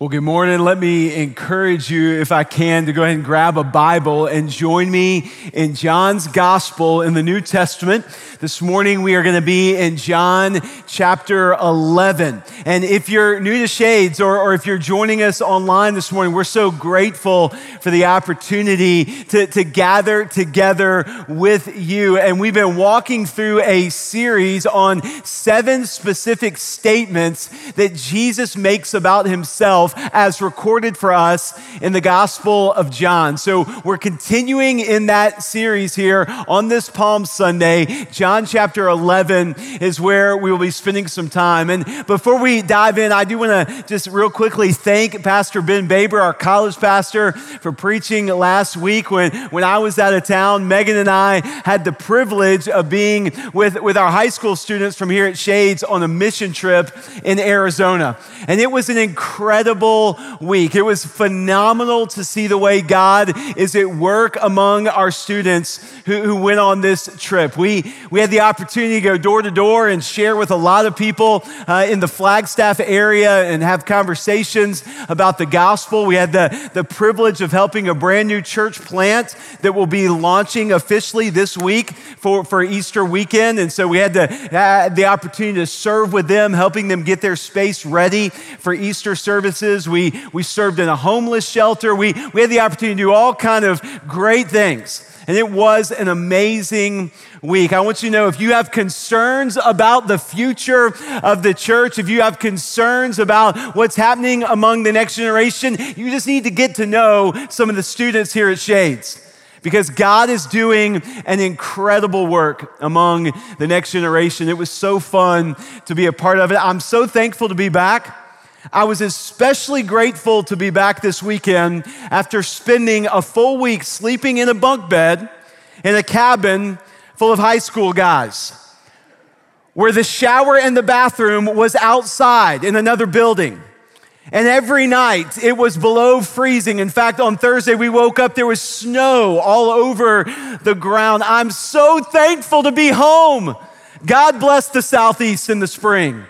Well, good morning. Let me encourage you, if I can, to go ahead and grab a Bible and join me in John's Gospel in the New Testament. This morning we are going to be in John chapter 11. And if you're new to Shades or, or if you're joining us online this morning, we're so grateful for the opportunity to, to gather together with you. And we've been walking through a series on seven specific statements that Jesus makes about himself himself as recorded for us in the Gospel of John. So we're continuing in that series here on this Palm Sunday. John chapter 11 is where we will be spending some time. And before we dive in, I do want to just real quickly thank Pastor Ben Baber, our college pastor, for preaching last week when, when I was out of town. Megan and I had the privilege of being with, with our high school students from here at Shades on a mission trip in Arizona. And it was an incredible incredible week. It was phenomenal to see the way God is at work among our students who, who went on this trip. We, we had the opportunity to go door to door and share with a lot of people uh, in the Flagstaff area and have conversations about the gospel. We had the, the privilege of helping a brand new church plant that will be launching officially this week for, for Easter weekend. And so we had the, uh, the opportunity to serve with them, helping them get their space ready for Easter services services. We, we served in a homeless shelter. We, we had the opportunity to do all kind of great things. And it was an amazing week. I want you to know if you have concerns about the future of the church, if you have concerns about what's happening among the next generation, you just need to get to know some of the students here at Shades because God is doing an incredible work among the next generation. It was so fun to be a part of it. I'm so thankful to be back. I was especially grateful to be back this weekend after spending a full week sleeping in a bunk bed in a cabin full of high school guys, where the shower and the bathroom was outside in another building. And every night it was below freezing. In fact, on Thursday we woke up, there was snow all over the ground. I'm so thankful to be home. God bless the Southeast in the spring.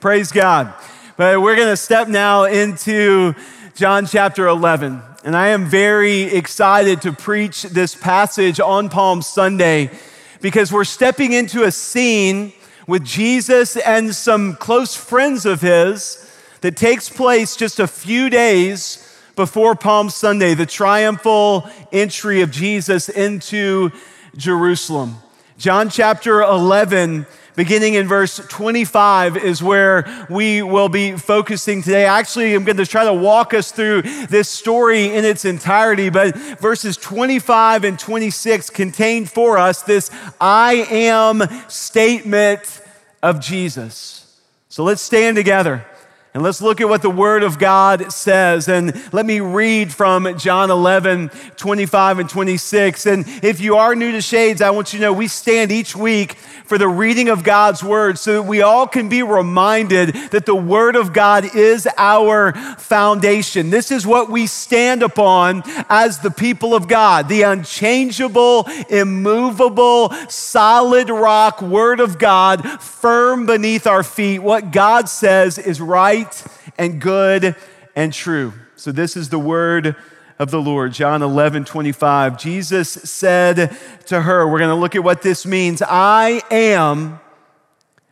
Praise God. But we're going to step now into John chapter 11. And I am very excited to preach this passage on Palm Sunday because we're stepping into a scene with Jesus and some close friends of his that takes place just a few days before Palm Sunday, the triumphal entry of Jesus into Jerusalem. John chapter 11 beginning in verse 25 is where we will be focusing today. Actually, I'm going to try to walk us through this story in its entirety, but verses 25 and 26 contain for us this I am statement of Jesus. So let's stand together. And let's look at what the Word of God says. And let me read from John 11, 25 and 26. And if you are new to Shades, I want you to know we stand each week for the reading of God's Word so that we all can be reminded that the Word of God is our foundation. This is what we stand upon as the people of God the unchangeable, immovable, solid rock Word of God, firm beneath our feet. What God says is right right and good and true. So, this is the word of the Lord. John 11, 25. Jesus said to her, We're going to look at what this means. I am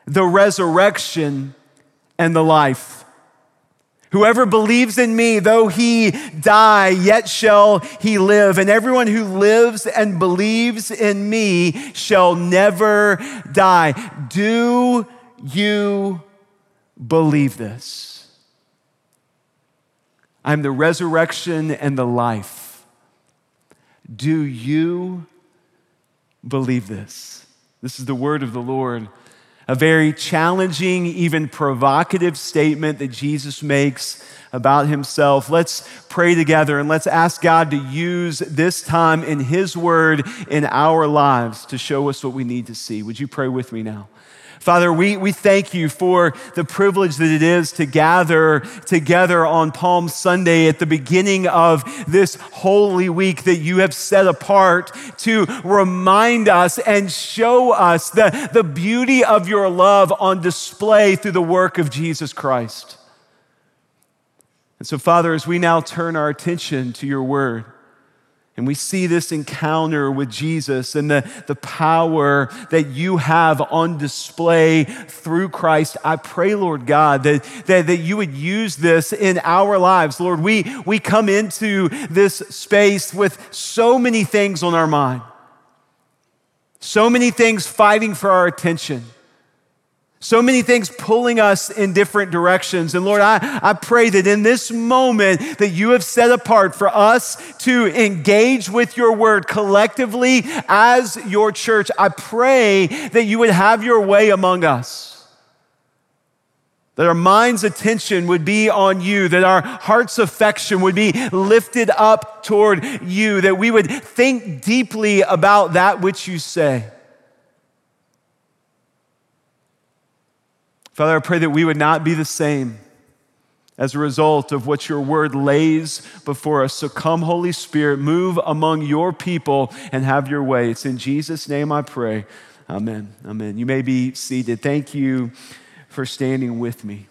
the resurrection and the life. Whoever believes in me, though he die, yet shall he live. And everyone who lives and believes in me shall never die. Do you believe this. I'm the resurrection and the life. Do you believe this? This is the word of the Lord. A very challenging, even provocative statement that Jesus makes about himself. Let's pray together and let's ask God to use this time in his word in our lives to show us what we need to see. Would you pray with me now? Father, we, we thank you for the privilege that it is to gather together on Palm Sunday at the beginning of this holy week that you have set apart to remind us and show us the, the beauty of your love on display through the work of Jesus Christ. And so, Father, as we now turn our attention to your word, and we see this encounter with Jesus and the, the power that you have on display through Christ. I pray, Lord God, that, that, that you would use this in our lives. Lord, we, we come into this space with so many things on our mind, so many things fighting for our attention. So many things pulling us in different directions. And Lord, I, I pray that in this moment that you have set apart for us to engage with your word collectively as your church, I pray that you would have your way among us. That our mind's attention would be on you, that our heart's affection would be lifted up toward you, that we would think deeply about that which you say. Father, I pray that we would not be the same as a result of what your word lays before us. So come, Holy Spirit, move among your people and have your way. It's in Jesus' name I pray. Amen. Amen. You may be seated. Thank you for standing with me.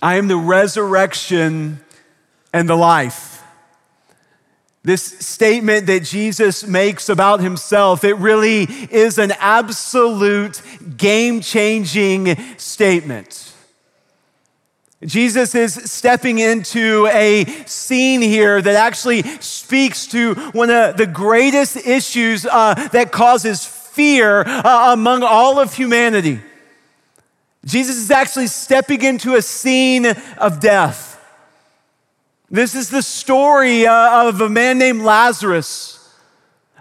I am the resurrection and the life. This statement that Jesus makes about himself, it really is an absolute game changing statement. Jesus is stepping into a scene here that actually speaks to one of the greatest issues uh, that causes fear uh, among all of humanity. Jesus is actually stepping into a scene of death. This is the story uh, of a man named Lazarus,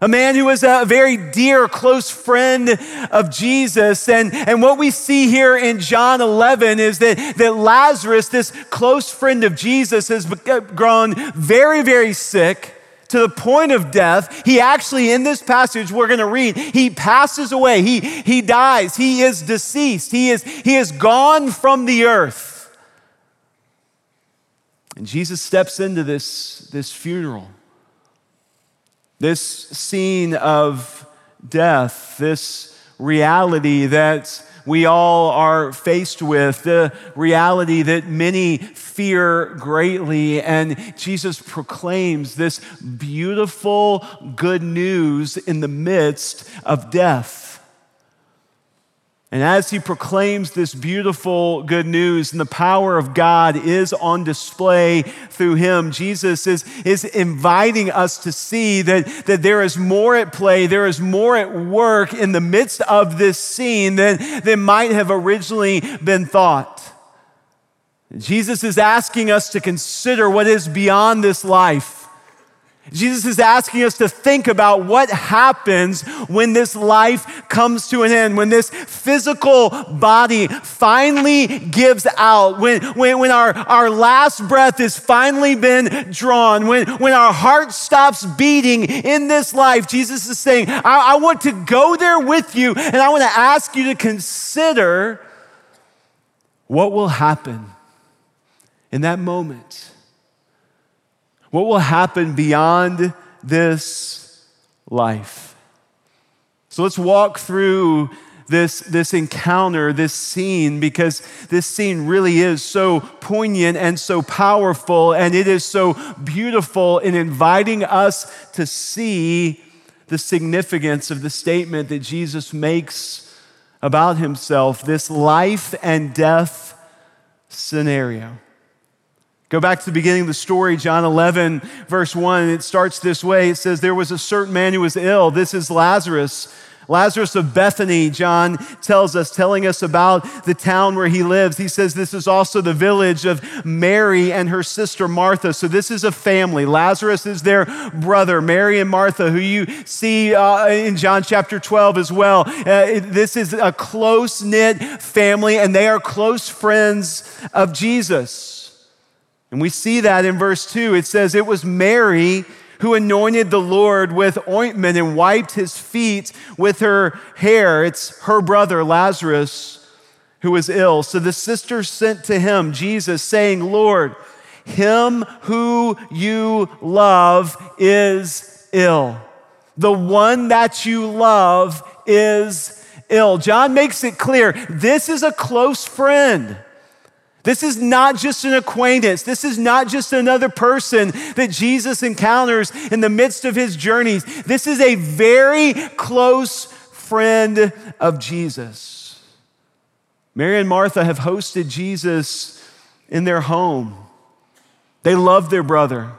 a man who was a very dear, close friend of Jesus. And, and what we see here in John 11 is that, that Lazarus, this close friend of Jesus, has grown very, very sick to the point of death. He actually, in this passage we're going to read, he passes away. He, he dies. He is deceased. He is, he is gone from the earth. And Jesus steps into this, this funeral, this scene of death, this reality that we all are faced with, the reality that many fear greatly. And Jesus proclaims this beautiful good news in the midst of death. And as he proclaims this beautiful good news and the power of God is on display through him, Jesus is, is inviting us to see that, that there is more at play, there is more at work in the midst of this scene than, than might have originally been thought. Jesus is asking us to consider what is beyond this life Jesus is asking us to think about what happens when this life comes to an end, when this physical body finally gives out, when, when, when our, our last breath has finally been drawn, when, when our heart stops beating in this life. Jesus is saying, I, I want to go there with you, and I want to ask you to consider what will happen in that moment what will happen beyond this life? So let's walk through this, this encounter, this scene, because this scene really is so poignant and so powerful, and it is so beautiful in inviting us to see the significance of the statement that Jesus makes about himself this life and death scenario. Go back to the beginning of the story, John 11, verse 1. It starts this way It says, There was a certain man who was ill. This is Lazarus. Lazarus of Bethany, John tells us, telling us about the town where he lives. He says this is also the village of Mary and her sister Martha. So this is a family. Lazarus is their brother, Mary and Martha, who you see uh, in John chapter 12 as well. Uh, this is a close knit family, and they are close friends of Jesus. And we see that in verse 2. It says, It was Mary who anointed the Lord with ointment and wiped his feet with her hair. It's her brother, Lazarus, who was ill. So the sister sent to him, Jesus, saying, Lord, him who you love is ill. The one that you love is ill. John makes it clear this is a close friend. This is not just an acquaintance. This is not just another person that Jesus encounters in the midst of his journeys. This is a very close friend of Jesus. Mary and Martha have hosted Jesus in their home. They love their brother.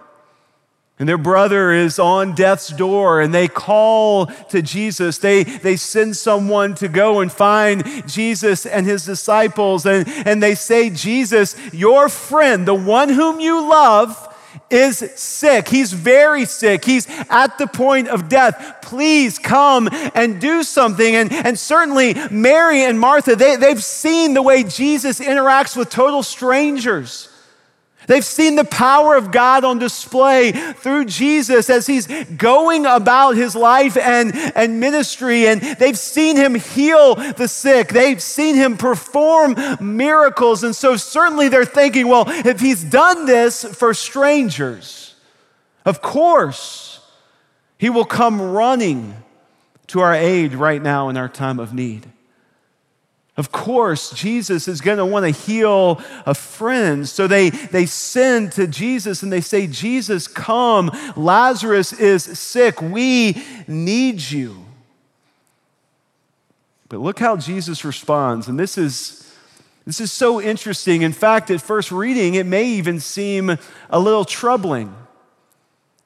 And their brother is on death's door, and they call to Jesus. They, they send someone to go and find Jesus and his disciples, and, and they say, Jesus, your friend, the one whom you love, is sick. He's very sick. He's at the point of death. Please come and do something. And, and certainly, Mary and Martha, they, they've seen the way Jesus interacts with total strangers. They've seen the power of God on display through Jesus as he's going about his life and, and ministry, and they've seen him heal the sick. They've seen him perform miracles. And so, certainly, they're thinking, well, if he's done this for strangers, of course, he will come running to our aid right now in our time of need. Of course, Jesus is going to want to heal a friend. So they, they send to Jesus and they say, Jesus, come. Lazarus is sick. We need you. But look how Jesus responds. And this is, this is so interesting. In fact, at first reading, it may even seem a little troubling.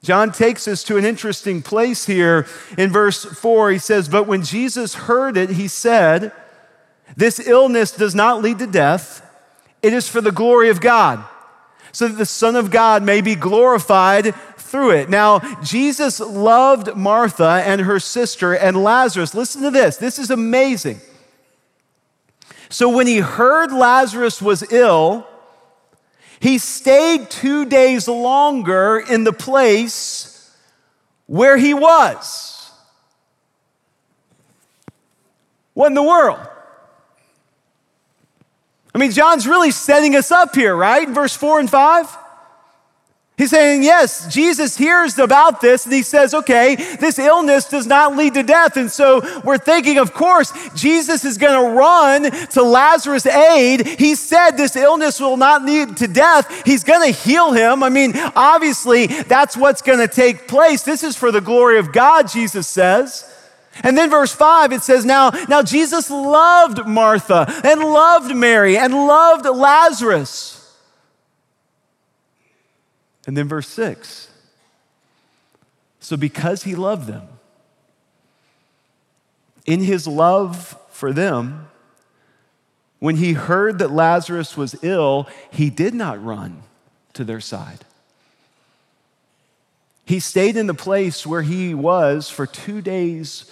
John takes us to an interesting place here in verse 4. He says, But when Jesus heard it, he said, this illness does not lead to death, it is for the glory of God, so that the Son of God may be glorified through it. Now, Jesus loved Martha and her sister and Lazarus. Listen to this, this is amazing. So, when he heard Lazarus was ill, he stayed two days longer in the place where he was. What in the world? I mean, John's really setting us up here, right? In verse 4 and 5. He's saying, yes, Jesus hears about this and he says, okay, this illness does not lead to death. And so we're thinking, of course, Jesus is going to run to Lazarus' aid. He said this illness will not lead to death. He's going to heal him. I mean, obviously, that's what's going to take place. This is for the glory of God, Jesus says. And then verse 5 it says now now Jesus loved Martha and loved Mary and loved Lazarus. And then verse 6 So because he loved them in his love for them when he heard that Lazarus was ill he did not run to their side. He stayed in the place where he was for 2 days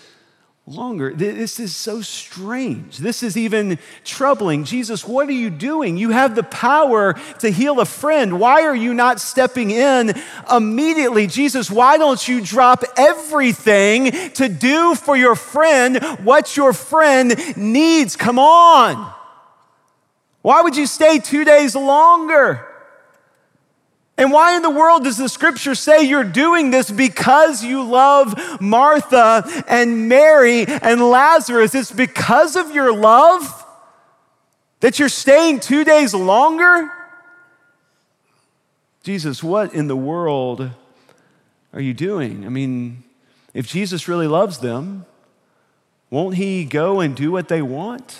longer. This is so strange. This is even troubling. Jesus, what are you doing? You have the power to heal a friend. Why are you not stepping in immediately? Jesus, why don't you drop everything to do for your friend what your friend needs? Come on. Why would you stay two days longer? And why in the world does the scripture say you're doing this because you love Martha and Mary and Lazarus? It's because of your love that you're staying two days longer? Jesus, what in the world are you doing? I mean, if Jesus really loves them, won't he go and do what they want?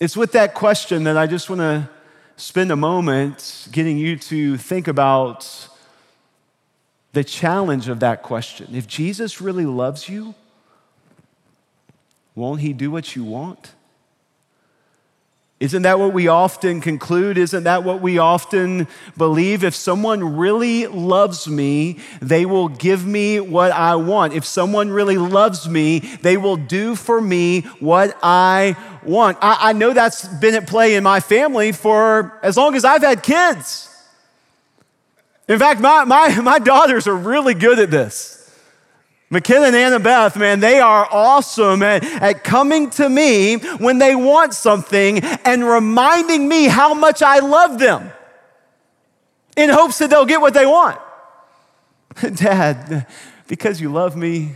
It's with that question that I just want to spend a moment getting you to think about the challenge of that question. If Jesus really loves you, won't he do what you want? Isn't that what we often conclude? Isn't that what we often believe? If someone really loves me, they will give me what I want. If someone really loves me, they will do for me what I want. I, I know that's been at play in my family for as long as I've had kids. In fact, my, my, my daughters are really good at this. McKenna and Annabeth, man, they are awesome at, at coming to me when they want something and reminding me how much I love them in hopes that they'll get what they want. Dad, because you love me,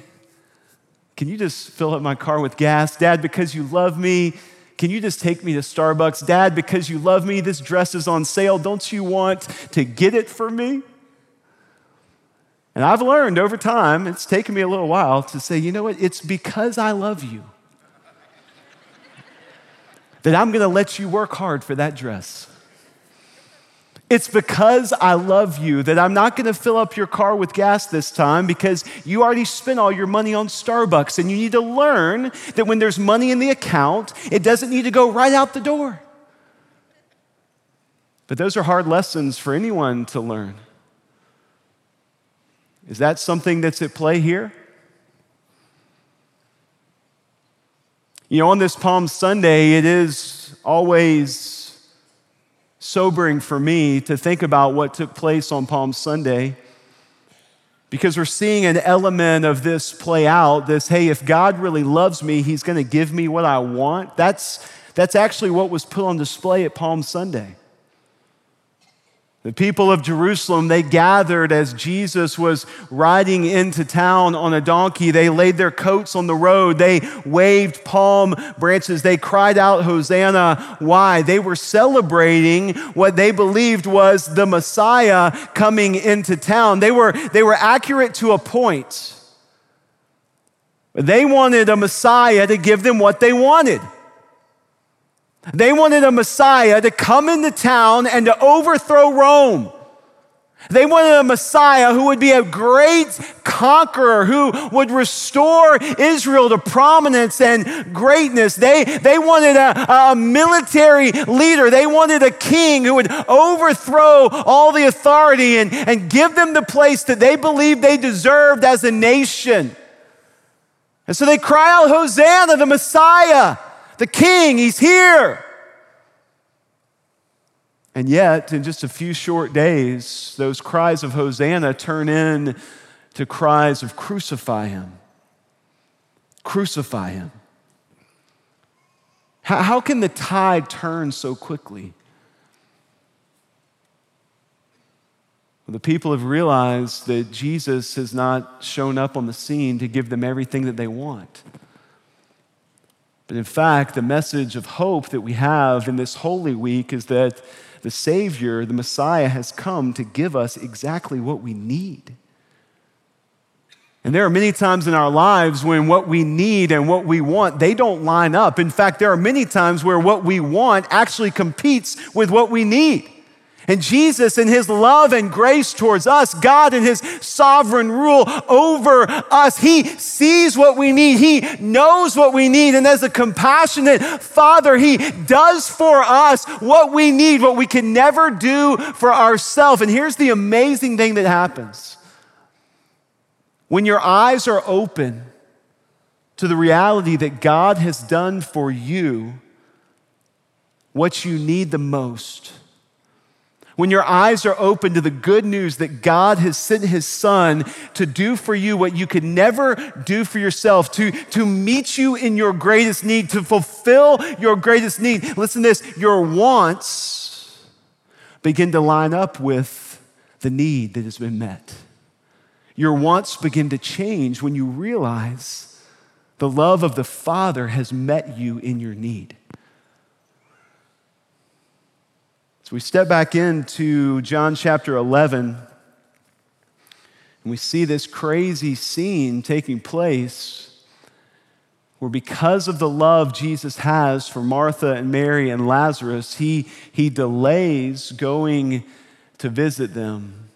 can you just fill up my car with gas? Dad, because you love me, Can you just take me to Starbucks? Dad, because you love me, this dress is on sale. Don't you want to get it for me? And I've learned over time, it's taken me a little while to say, you know what? It's because I love you that I'm going to let you work hard for that dress. It's because I love you that I'm not going to fill up your car with gas this time because you already spent all your money on Starbucks. And you need to learn that when there's money in the account, it doesn't need to go right out the door. But those are hard lessons for anyone to learn. Is that something that's at play here? You know, on this Palm Sunday, it is always sobering for me to think about what took place on Palm Sunday because we're seeing an element of this play out this hey if god really loves me he's going to give me what i want that's that's actually what was put on display at palm sunday the people of Jerusalem, they gathered as Jesus was riding into town on a donkey. They laid their coats on the road. They waved palm branches. They cried out, Hosanna. Why? They were celebrating what they believed was the Messiah coming into town. They were, they were accurate to a point. They wanted a Messiah to give them what they wanted. They wanted a Messiah to come into town and to overthrow Rome. They wanted a Messiah who would be a great conqueror, who would restore Israel to prominence and greatness. They, they wanted a, a military leader. They wanted a king who would overthrow all the authority and, and give them the place that they believed they deserved as a nation. And so they cry out, Hosanna, the Messiah. The king, he's here. And yet, in just a few short days, those cries of Hosanna turn in to cries of crucify him. Crucify him. How, can the tide turn so quickly? Well, the people have realized that Jesus has not shown up on the scene to give them everything that they want. But in fact, the message of hope that we have in this Holy Week is that the Savior, the Messiah, has come to give us exactly what we need. And there are many times in our lives when what we need and what we want, they don't line up. In fact, there are many times where what we want actually competes with what we need. And Jesus, in his love and grace towards us, God, in his sovereign rule over us, he sees what we need. He knows what we need. And as a compassionate father, he does for us what we need, what we can never do for ourselves. And here's the amazing thing that happens when your eyes are open to the reality that God has done for you what you need the most when your eyes are open to the good news that God has sent his son to do for you what you could never do for yourself, to, to meet you in your greatest need, to fulfill your greatest need. Listen to this your wants begin to line up with the need that has been met. Your wants begin to change when you realize the love of the Father has met you in your need. So we step back into John chapter 11, and we see this crazy scene taking place where, because of the love Jesus has for Martha and Mary and Lazarus, he, he delays going to visit them.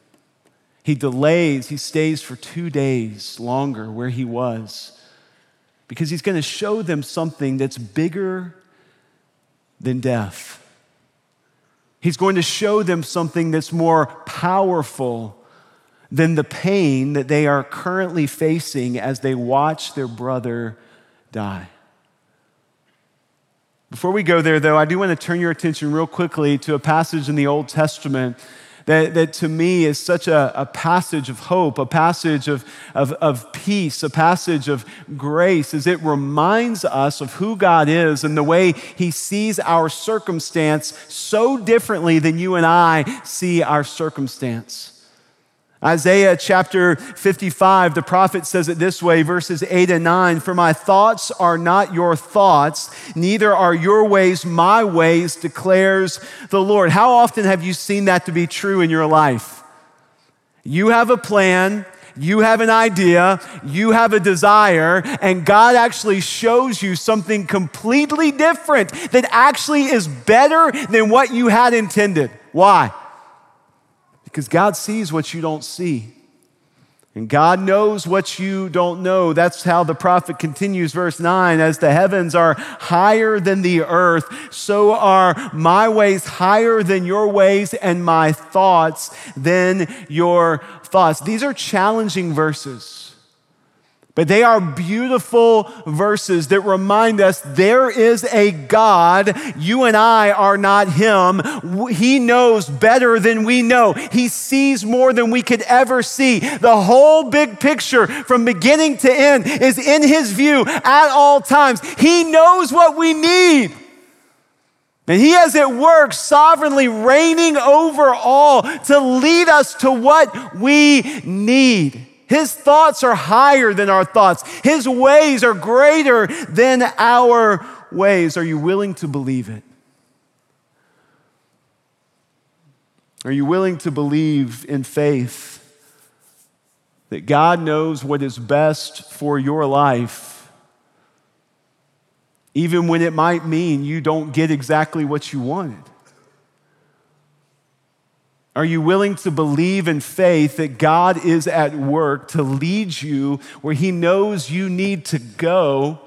He delays, he stays for two days longer where he was because he's going to show them something that's bigger than death. He's going to show them something that's more powerful than the pain that they are currently facing as they watch their brother die. Before we go there, though, I do want to turn your attention real quickly to a passage in the Old Testament that, that to me is such a, a passage of hope, a passage of, of, of peace, a passage of grace, as it reminds us of who God is and the way He sees our circumstance so differently than you and I see our circumstance. Isaiah chapter 55, the prophet says it this way, verses 8 and 9 For my thoughts are not your thoughts, neither are your ways my ways, declares the Lord. How often have you seen that to be true in your life? You have a plan, you have an idea, you have a desire, and God actually shows you something completely different that actually is better than what you had intended. Why? Because God sees what you don't see. And God knows what you don't know. That's how the prophet continues, verse 9 As the heavens are higher than the earth, so are my ways higher than your ways, and my thoughts than your thoughts. These are challenging verses. But they are beautiful verses that remind us there is a God. You and I are not Him. He knows better than we know. He sees more than we could ever see. The whole big picture from beginning to end is in His view at all times. He knows what we need. And He has at work sovereignly reigning over all to lead us to what we need. His thoughts are higher than our thoughts. His ways are greater than our ways. Are you willing to believe it? Are you willing to believe in faith that God knows what is best for your life, even when it might mean you don't get exactly what you wanted? Are you willing to believe in faith that God is at work to lead you where He knows you need to go,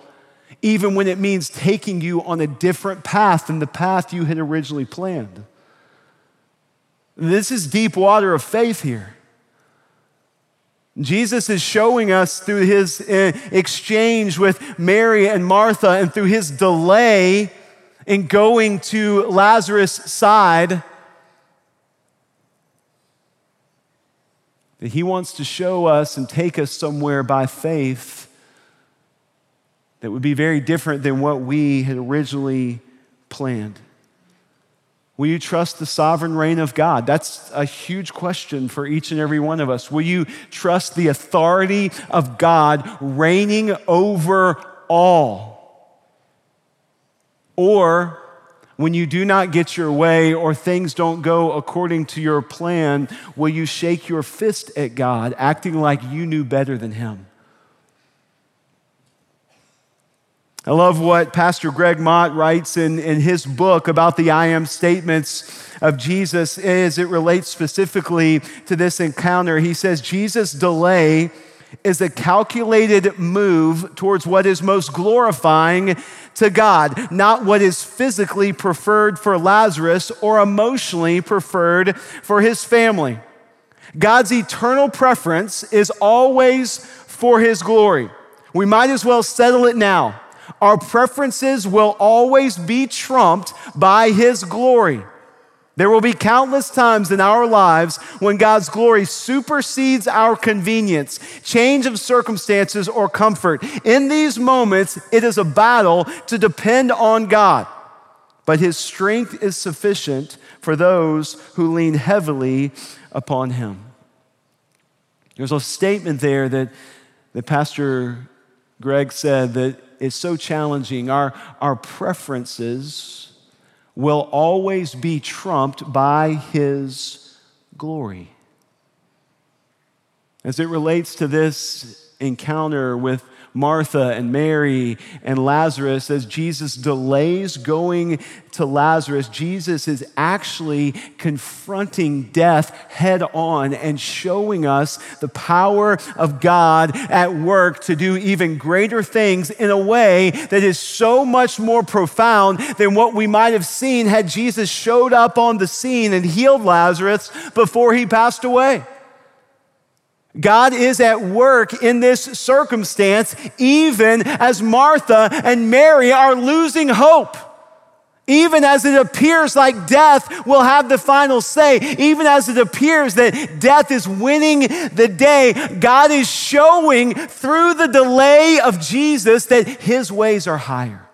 even when it means taking you on a different path than the path you had originally planned? This is deep water of faith here. Jesus is showing us through his uh, exchange with Mary and Martha and through his delay in going to Lazarus' side that He wants to show us and take us somewhere by faith that would be very different than what we had originally planned. Will you trust the sovereign reign of God? That's a huge question for each and every one of us. Will you trust the authority of God reigning over all? Or when you do not get your way or things don't go according to your plan, will you shake your fist at God, acting like you knew better than Him? I love what Pastor Greg Mott writes in, in his book about the I am statements of Jesus as it relates specifically to this encounter. He says, Jesus' delay is a calculated move towards what is most glorifying to God, not what is physically preferred for Lazarus or emotionally preferred for his family. God's eternal preference is always for his glory. We might as well settle it now. Our preferences will always be trumped by his glory. There will be countless times in our lives when God's glory supersedes our convenience, change of circumstances, or comfort. In these moments, it is a battle to depend on God, but His strength is sufficient for those who lean heavily upon Him. There's a statement there that, that Pastor Greg said that is so challenging. Our, our preferences will always be trumped by his glory. As it relates to this encounter with Martha and Mary and Lazarus, as Jesus delays going to Lazarus, Jesus is actually confronting death head on and showing us the power of God at work to do even greater things in a way that is so much more profound than what we might have seen had Jesus showed up on the scene and healed Lazarus before he passed away. God is at work in this circumstance, even as Martha and Mary are losing hope. Even as it appears like death will have the final say, even as it appears that death is winning the day, God is showing through the delay of Jesus that his ways are higher.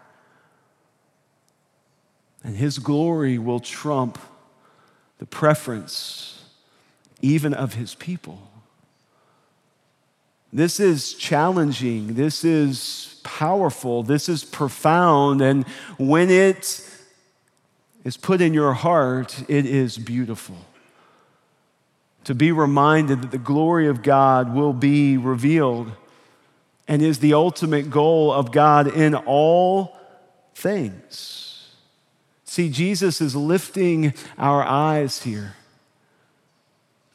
And his glory will trump the preference even of his people. This is challenging. This is powerful. This is profound. And when it is put in your heart, it is beautiful. To be reminded that the glory of God will be revealed and is the ultimate goal of God in all things. See, Jesus is lifting our eyes here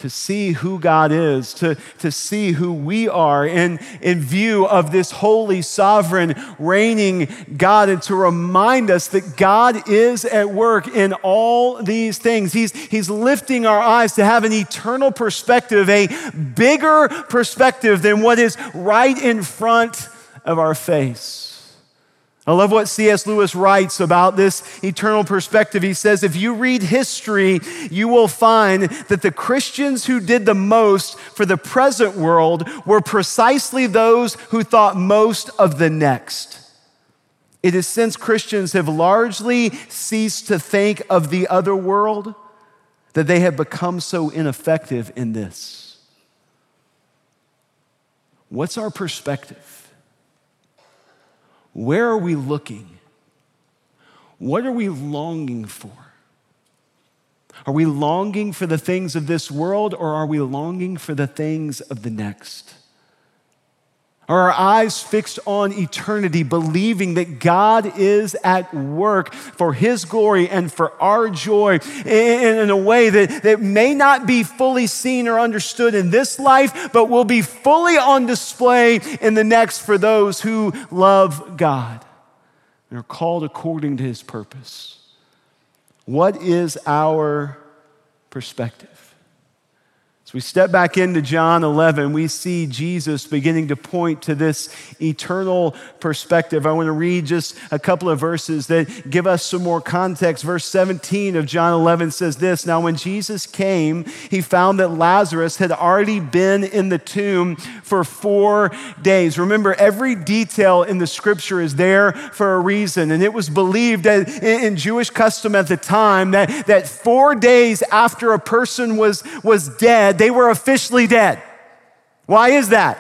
to see who God is, to, to see who we are in, in view of this holy, sovereign, reigning God, and to remind us that God is at work in all these things. He's, he's lifting our eyes to have an eternal perspective, a bigger perspective than what is right in front of our face. I love what C.S. Lewis writes about this eternal perspective. He says, if you read history, you will find that the Christians who did the most for the present world were precisely those who thought most of the next. It is since Christians have largely ceased to think of the other world that they have become so ineffective in this. What's our perspective? Where are we looking? What are we longing for? Are we longing for the things of this world or are we longing for the things of the next? Are our eyes fixed on eternity, believing that God is at work for His glory and for our joy in, a way that, that may not be fully seen or understood in this life, but will be fully on display in the next for those who love God and are called according to His purpose? What is our perspective? As we step back into John 11, we see Jesus beginning to point to this eternal perspective. I want to read just a couple of verses that give us some more context. Verse 17 of John 11 says this Now, when Jesus came, he found that Lazarus had already been in the tomb for four days. Remember, every detail in the scripture is there for a reason. And it was believed that in Jewish custom at the time that, that four days after a person was, was dead, they were officially dead. Why is that?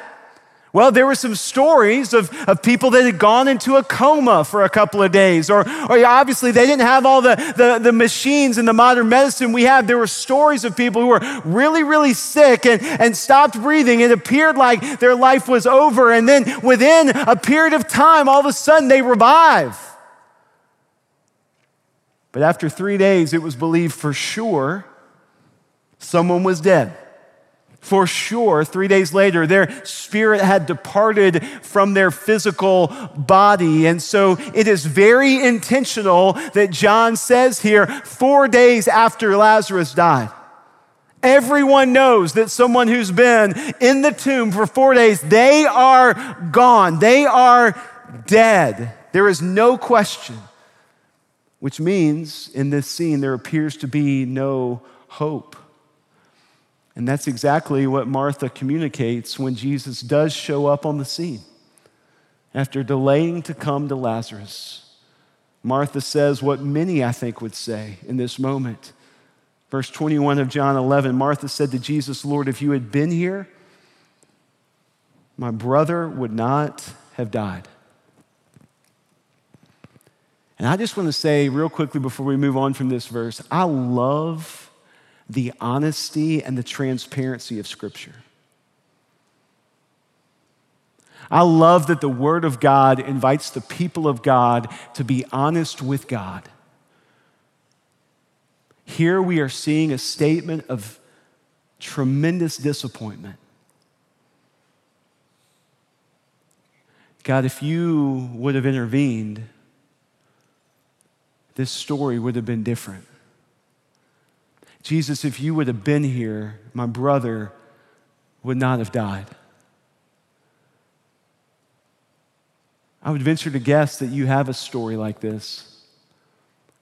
Well, there were some stories of, of people that had gone into a coma for a couple of days, or, or obviously they didn't have all the, the, the machines and the modern medicine we have. There were stories of people who were really, really sick and, and stopped breathing. It appeared like their life was over. And then within a period of time, all of a sudden they revive. But after three days, it was believed for sure someone was dead for sure, three days later, their spirit had departed from their physical body. And so it is very intentional that John says here, four days after Lazarus died. Everyone knows that someone who's been in the tomb for four days, they are gone. They are dead. There is no question, which means in this scene, there appears to be no hope. And that's exactly what Martha communicates when Jesus does show up on the scene. After delaying to come to Lazarus, Martha says what many, I think, would say in this moment. Verse 21 of John 11 Martha said to Jesus, Lord, if you had been here, my brother would not have died. And I just want to say, real quickly before we move on from this verse, I love the honesty and the transparency of Scripture. I love that the Word of God invites the people of God to be honest with God. Here we are seeing a statement of tremendous disappointment. God, if you would have intervened, this story would have been different. Jesus, if you would have been here, my brother would not have died. I would venture to guess that you have a story like this.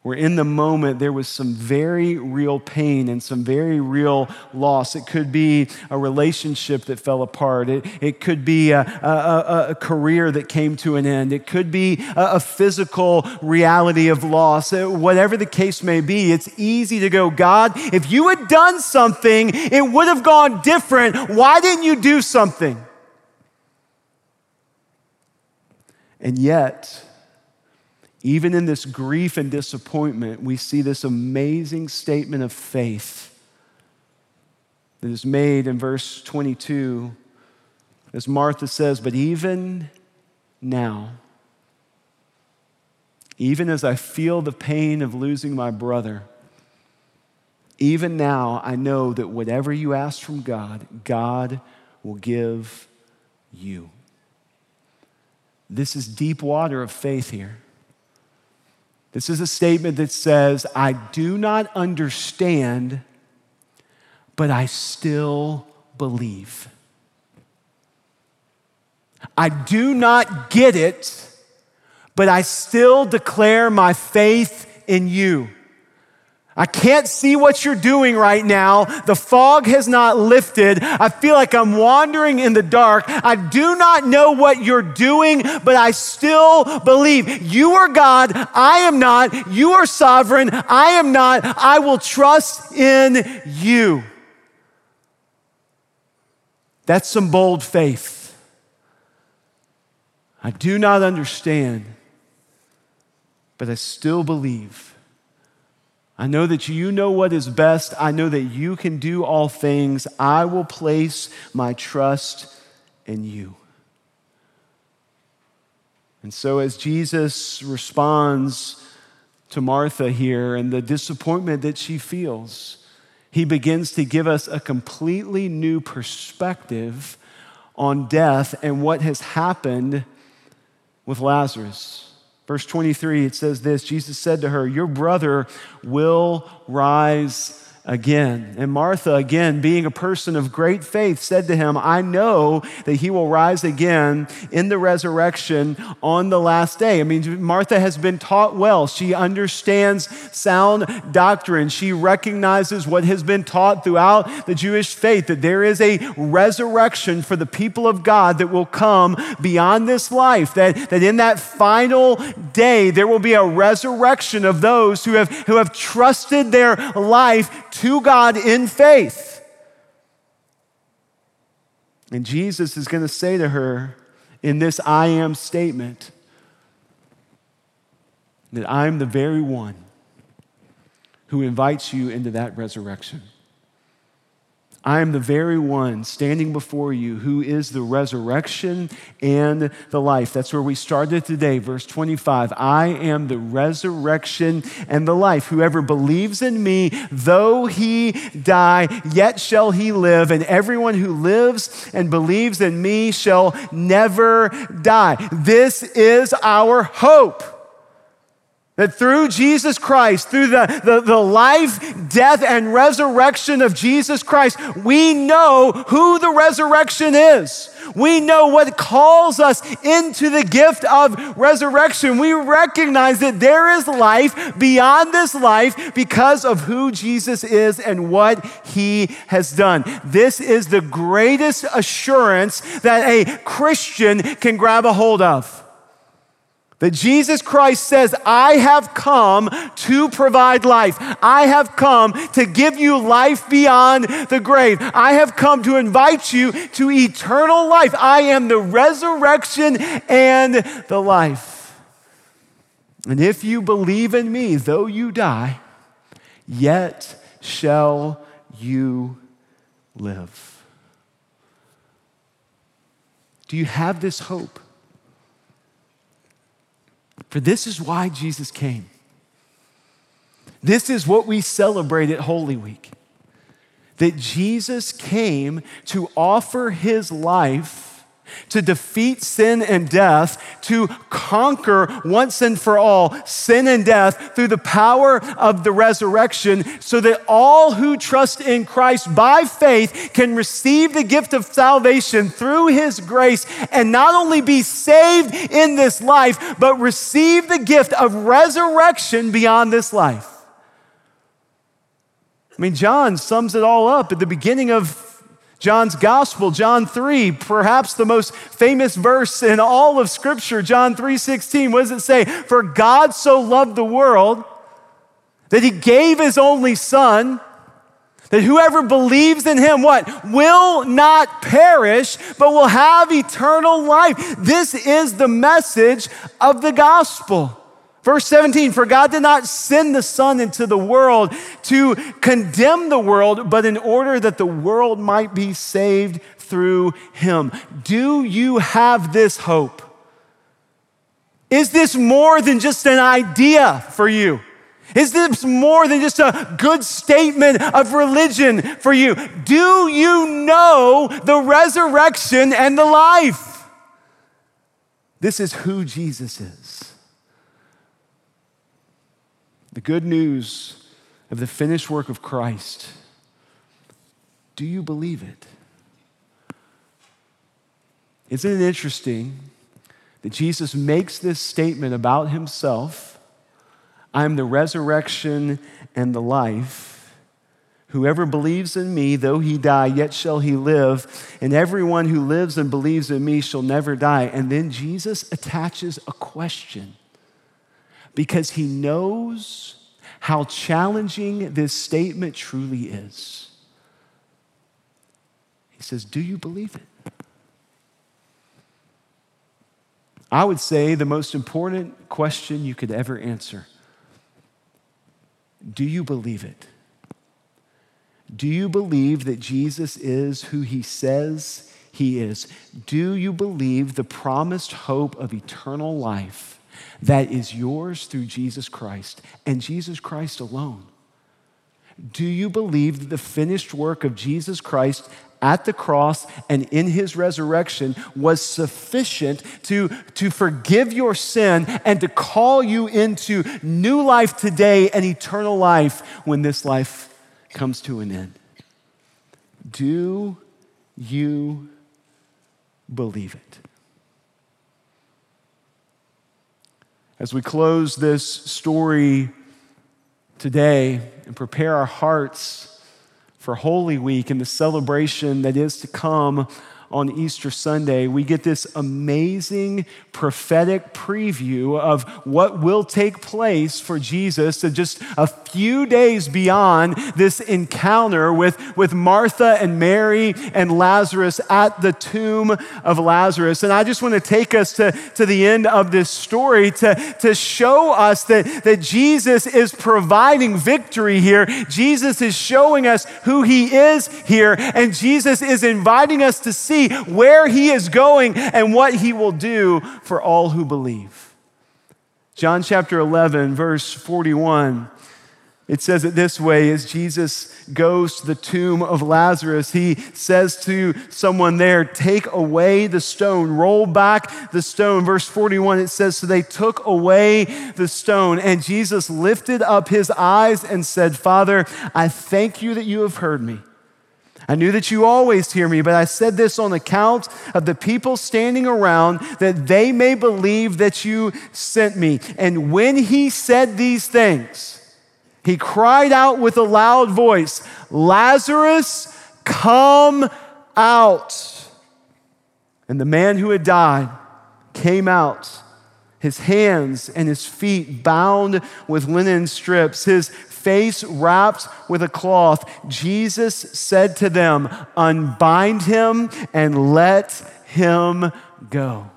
Where in the moment there was some very real pain and some very real loss. It could be a relationship that fell apart, it, it could be a, a, a career that came to an end, it could be a, a physical reality of loss. Uh, whatever the case may be, it's easy to go, God, if you had done something, it would have gone different. Why didn't you do something? And yet, even in this grief and disappointment, we see this amazing statement of faith that is made in verse 22 as Martha says, But even now, even as I feel the pain of losing my brother, even now I know that whatever you ask from God, God will give you. This is deep water of faith here. This is a statement that says, I do not understand, but I still believe. I do not get it, but I still declare my faith in you. I can't see what you're doing right now. The fog has not lifted. I feel like I'm wandering in the dark. I do not know what you're doing, but I still believe. You are God. I am not. You are sovereign. I am not. I will trust in you. That's some bold faith. I do not understand, but I still believe. I know that you know what is best. I know that you can do all things. I will place my trust in you. And so, as Jesus responds to Martha here and the disappointment that she feels, he begins to give us a completely new perspective on death and what has happened with Lazarus. Verse 23, it says this Jesus said to her, Your brother will rise again. And Martha, again, being a person of great faith, said to him, I know that he will rise again in the resurrection on the last day. I mean, Martha has been taught well. She understands sound doctrine. She recognizes what has been taught throughout the Jewish faith that there is a resurrection for the people of God that will come beyond this life, that, that in that final day, there will be a resurrection of those who have, who have trusted their life to God in faith. And Jesus is going to say to her in this I am statement that I'm the very one who invites you into that resurrection. I am the very one standing before you who is the resurrection and the life. That's where we started today, verse 25. I am the resurrection and the life. Whoever believes in me, though he die, yet shall he live. And everyone who lives and believes in me shall never die. This is our hope. That through Jesus Christ, through the, the, the, life, death, and resurrection of Jesus Christ, we know who the resurrection is. We know what calls us into the gift of resurrection. We recognize that there is life beyond this life because of who Jesus is and what he has done. This is the greatest assurance that a Christian can grab a hold of. That Jesus Christ says, I have come to provide life. I have come to give you life beyond the grave. I have come to invite you to eternal life. I am the resurrection and the life. And if you believe in me, though you die, yet shall you live. Do you have this hope? For this is why Jesus came. This is what we celebrate at Holy Week that Jesus came to offer his life to defeat sin and death, to conquer once and for all sin and death through the power of the resurrection, so that all who trust in Christ by faith can receive the gift of salvation through his grace and not only be saved in this life, but receive the gift of resurrection beyond this life. I mean, John sums it all up at the beginning of John's gospel, John 3, perhaps the most famous verse in all of scripture, John 3:16. What does it say? For God so loved the world that he gave his only son that whoever believes in him what will not perish but will have eternal life. This is the message of the gospel. Verse 17, for God did not send the Son into the world to condemn the world, but in order that the world might be saved through him. Do you have this hope? Is this more than just an idea for you? Is this more than just a good statement of religion for you? Do you know the resurrection and the life? This is who Jesus is the good news of the finished work of Christ. Do you believe it? Isn't it interesting that Jesus makes this statement about himself? I am the resurrection and the life. Whoever believes in me, though he die, yet shall he live. And everyone who lives and believes in me shall never die. And then Jesus attaches a question because he knows how challenging this statement truly is. He says, Do you believe it? I would say the most important question you could ever answer Do you believe it? Do you believe that Jesus is who he says he is? Do you believe the promised hope of eternal life? That is yours through Jesus Christ and Jesus Christ alone. Do you believe that the finished work of Jesus Christ at the cross and in his resurrection was sufficient to, to forgive your sin and to call you into new life today and eternal life when this life comes to an end? Do you believe it? As we close this story today and prepare our hearts for Holy Week and the celebration that is to come on Easter Sunday, we get this amazing prophetic preview of what will take place for Jesus just a few days beyond this encounter with, with Martha and Mary and Lazarus at the tomb of Lazarus. And I just want to take us to, to the end of this story to, to show us that, that Jesus is providing victory here. Jesus is showing us who he is here, and Jesus is inviting us to see see where he is going and what he will do for all who believe. John chapter 11, verse 41. It says it this way as Jesus goes to the tomb of Lazarus, he says to someone there, Take away the stone, roll back the stone. Verse 41, it says, So they took away the stone, and Jesus lifted up his eyes and said, Father, I thank you that you have heard me. I knew that you always hear me, but I said this on account of the people standing around that they may believe that you sent me. And when he said these things, he cried out with a loud voice, Lazarus, come out. And the man who had died came out his hands and his feet bound with linen strips, his face wrapped with a cloth, Jesus said to them, Unbind him and let him go.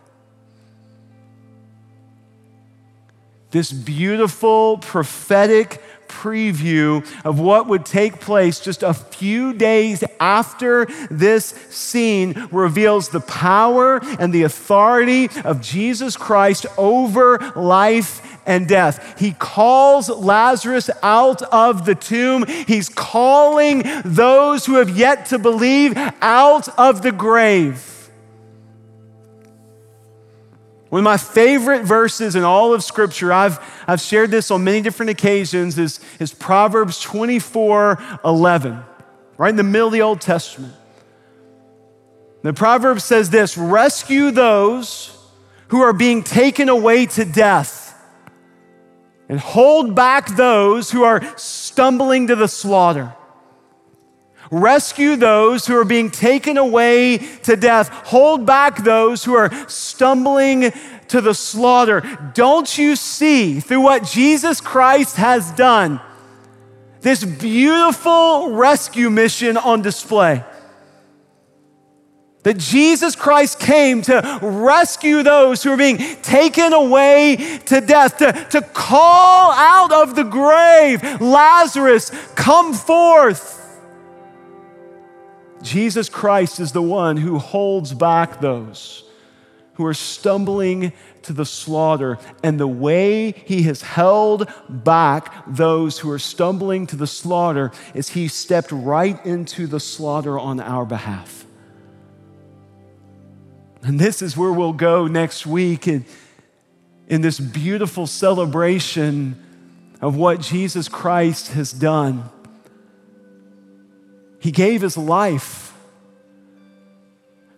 This beautiful prophetic preview of what would take place just a few days after this scene reveals the power and the authority of Jesus Christ over life and death. He calls Lazarus out of the tomb. He's calling those who have yet to believe out of the grave. One of my favorite verses in all of Scripture, I've, I've shared this on many different occasions, is, is Proverbs 24 11, right in the middle of the Old Testament. The proverb says this rescue those who are being taken away to death, and hold back those who are stumbling to the slaughter. Rescue those who are being taken away to death. Hold back those who are stumbling to the slaughter. Don't you see through what Jesus Christ has done this beautiful rescue mission on display? That Jesus Christ came to rescue those who are being taken away to death, to, to call out of the grave, Lazarus, come forth. Jesus Christ is the one who holds back those who are stumbling to the slaughter. And the way he has held back those who are stumbling to the slaughter is he stepped right into the slaughter on our behalf. And this is where we'll go next week in, in this beautiful celebration of what Jesus Christ has done. He gave his life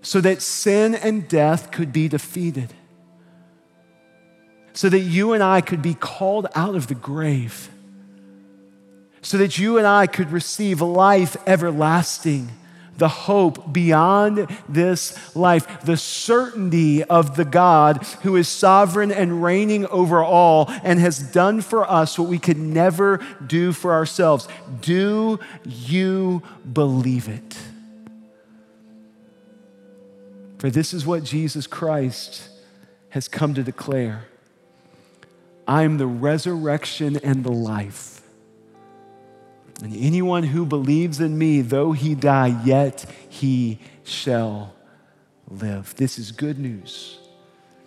so that sin and death could be defeated, so that you and I could be called out of the grave, so that you and I could receive life everlasting the hope beyond this life, the certainty of the God who is sovereign and reigning over all and has done for us what we could never do for ourselves. Do you believe it? For this is what Jesus Christ has come to declare I am the resurrection and the life. And anyone who believes in me, though he die, yet he shall live. This is good news.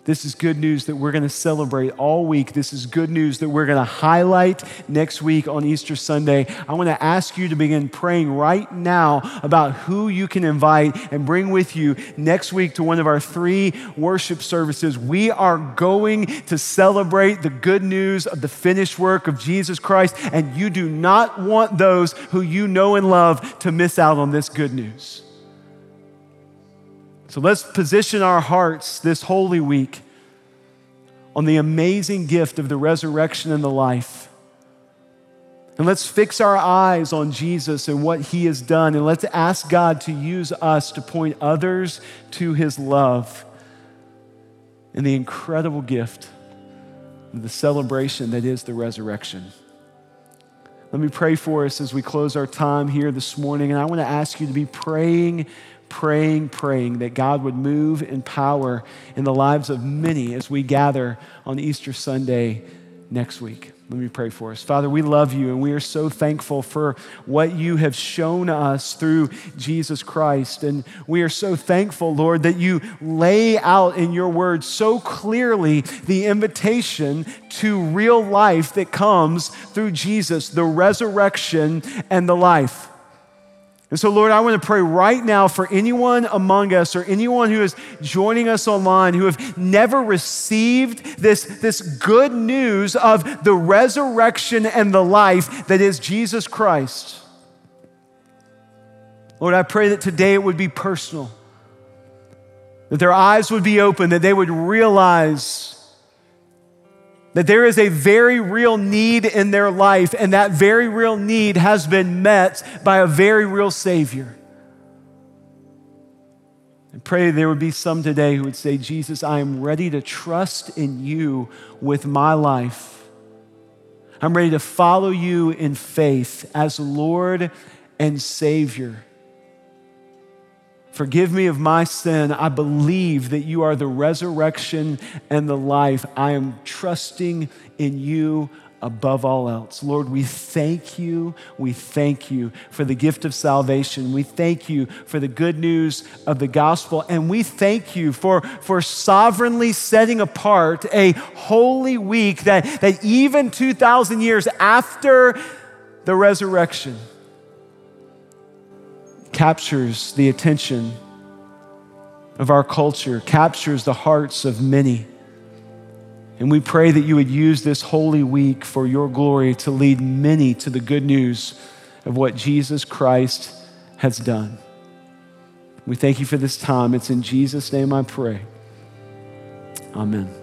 This is good news that we're going to celebrate all week. This is good news that we're going to highlight next week on Easter Sunday. I want to ask you to begin praying right now about who you can invite and bring with you next week to one of our three worship services. We are going to celebrate the good news of the finished work of Jesus Christ, and you do not want those who you know and love to miss out on this good news. So let's position our hearts this Holy Week on the amazing gift of the resurrection and the life. And let's fix our eyes on Jesus and what he has done. And let's ask God to use us to point others to his love and the incredible gift of the celebration that is the resurrection. Let me pray for us as we close our time here this morning. And I want to ask you to be praying praying, praying that God would move in power in the lives of many as we gather on Easter Sunday next week. Let me pray for us. Father, we love you and we are so thankful for what you have shown us through Jesus Christ. And we are so thankful, Lord, that you lay out in your word so clearly the invitation to real life that comes through Jesus, the resurrection and the life. And so, Lord, I want to pray right now for anyone among us or anyone who is joining us online who have never received this, this good news of the resurrection and the life that is Jesus Christ. Lord, I pray that today it would be personal, that their eyes would be open, that they would realize that there is a very real need in their life, and that very real need has been met by a very real Savior. I pray there would be some today who would say, Jesus, I am ready to trust in you with my life. I'm ready to follow you in faith as Lord and Savior. Forgive me of my sin. I believe that you are the resurrection and the life. I am trusting in you above all else. Lord, we thank you. We thank you for the gift of salvation. We thank you for the good news of the gospel. And we thank you for, for sovereignly setting apart a holy week that, that even 2,000 years after the resurrection, captures the attention of our culture, captures the hearts of many. And we pray that you would use this holy week for your glory to lead many to the good news of what Jesus Christ has done. We thank you for this time. It's in Jesus' name I pray. Amen.